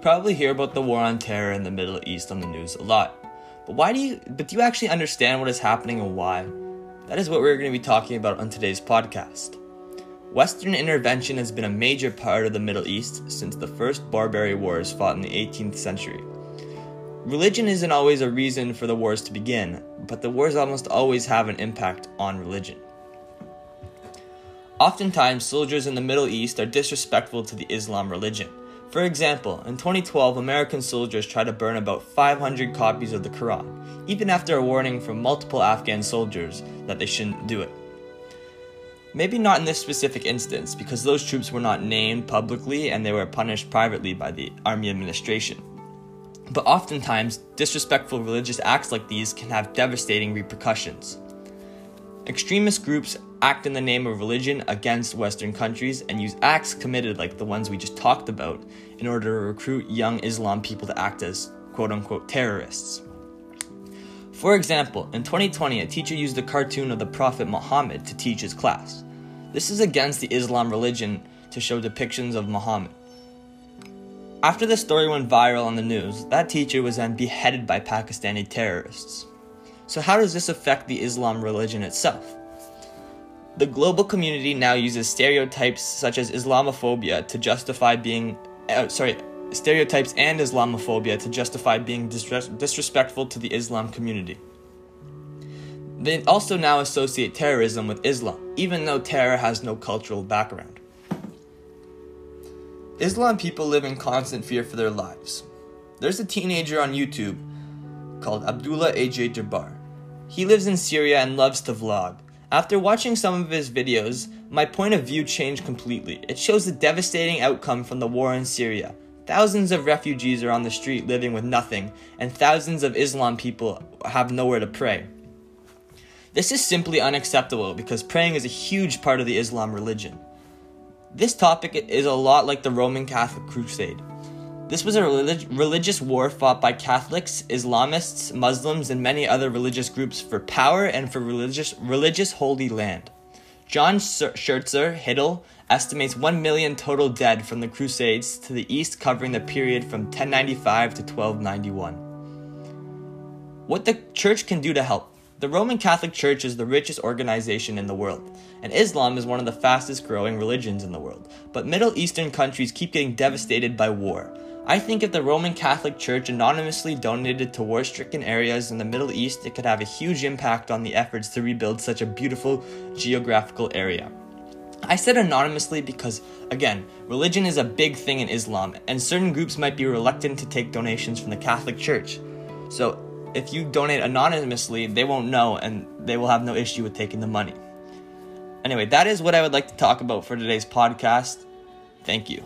probably hear about the war on terror in the Middle East on the news a lot. But why do you but do you actually understand what is happening and why? That is what we're going to be talking about on today's podcast. Western intervention has been a major part of the Middle East since the first Barbary Wars fought in the 18th century. Religion isn't always a reason for the wars to begin, but the wars almost always have an impact on religion. Oftentimes, soldiers in the Middle East are disrespectful to the Islam religion. For example, in 2012, American soldiers tried to burn about 500 copies of the Quran, even after a warning from multiple Afghan soldiers that they shouldn't do it. Maybe not in this specific instance, because those troops were not named publicly and they were punished privately by the Army administration. But oftentimes, disrespectful religious acts like these can have devastating repercussions. Extremist groups act in the name of religion against Western countries and use acts committed like the ones we just talked about in order to recruit young Islam people to act as quote unquote terrorists. For example, in 2020, a teacher used a cartoon of the Prophet Muhammad to teach his class. This is against the Islam religion to show depictions of Muhammad. After the story went viral on the news, that teacher was then beheaded by Pakistani terrorists. So, how does this affect the Islam religion itself? The global community now uses stereotypes such as Islamophobia to justify being, uh, sorry, stereotypes and Islamophobia to justify being disrespectful to the Islam community. They also now associate terrorism with Islam, even though terror has no cultural background. Islam people live in constant fear for their lives. There's a teenager on YouTube called Abdullah AJ Jabbar. He lives in Syria and loves to vlog. After watching some of his videos, my point of view changed completely. It shows the devastating outcome from the war in Syria, Thousands of refugees are on the street living with nothing, and thousands of Islam people have nowhere to pray. This is simply unacceptable because praying is a huge part of the Islam religion. This topic is a lot like the Roman Catholic Crusade. This was a relig- religious war fought by Catholics, Islamists, Muslims, and many other religious groups for power and for religious, religious holy land. John Shertzer Hittell estimates 1 million total dead from the Crusades to the east, covering the period from 1095 to 1291. What the church can do to help. The Roman Catholic Church is the richest organization in the world, and Islam is one of the fastest growing religions in the world. But Middle Eastern countries keep getting devastated by war. I think if the Roman Catholic Church anonymously donated to war stricken areas in the Middle East, it could have a huge impact on the efforts to rebuild such a beautiful geographical area. I said anonymously because, again, religion is a big thing in Islam, and certain groups might be reluctant to take donations from the Catholic Church. So, if you donate anonymously, they won't know and they will have no issue with taking the money. Anyway, that is what I would like to talk about for today's podcast. Thank you.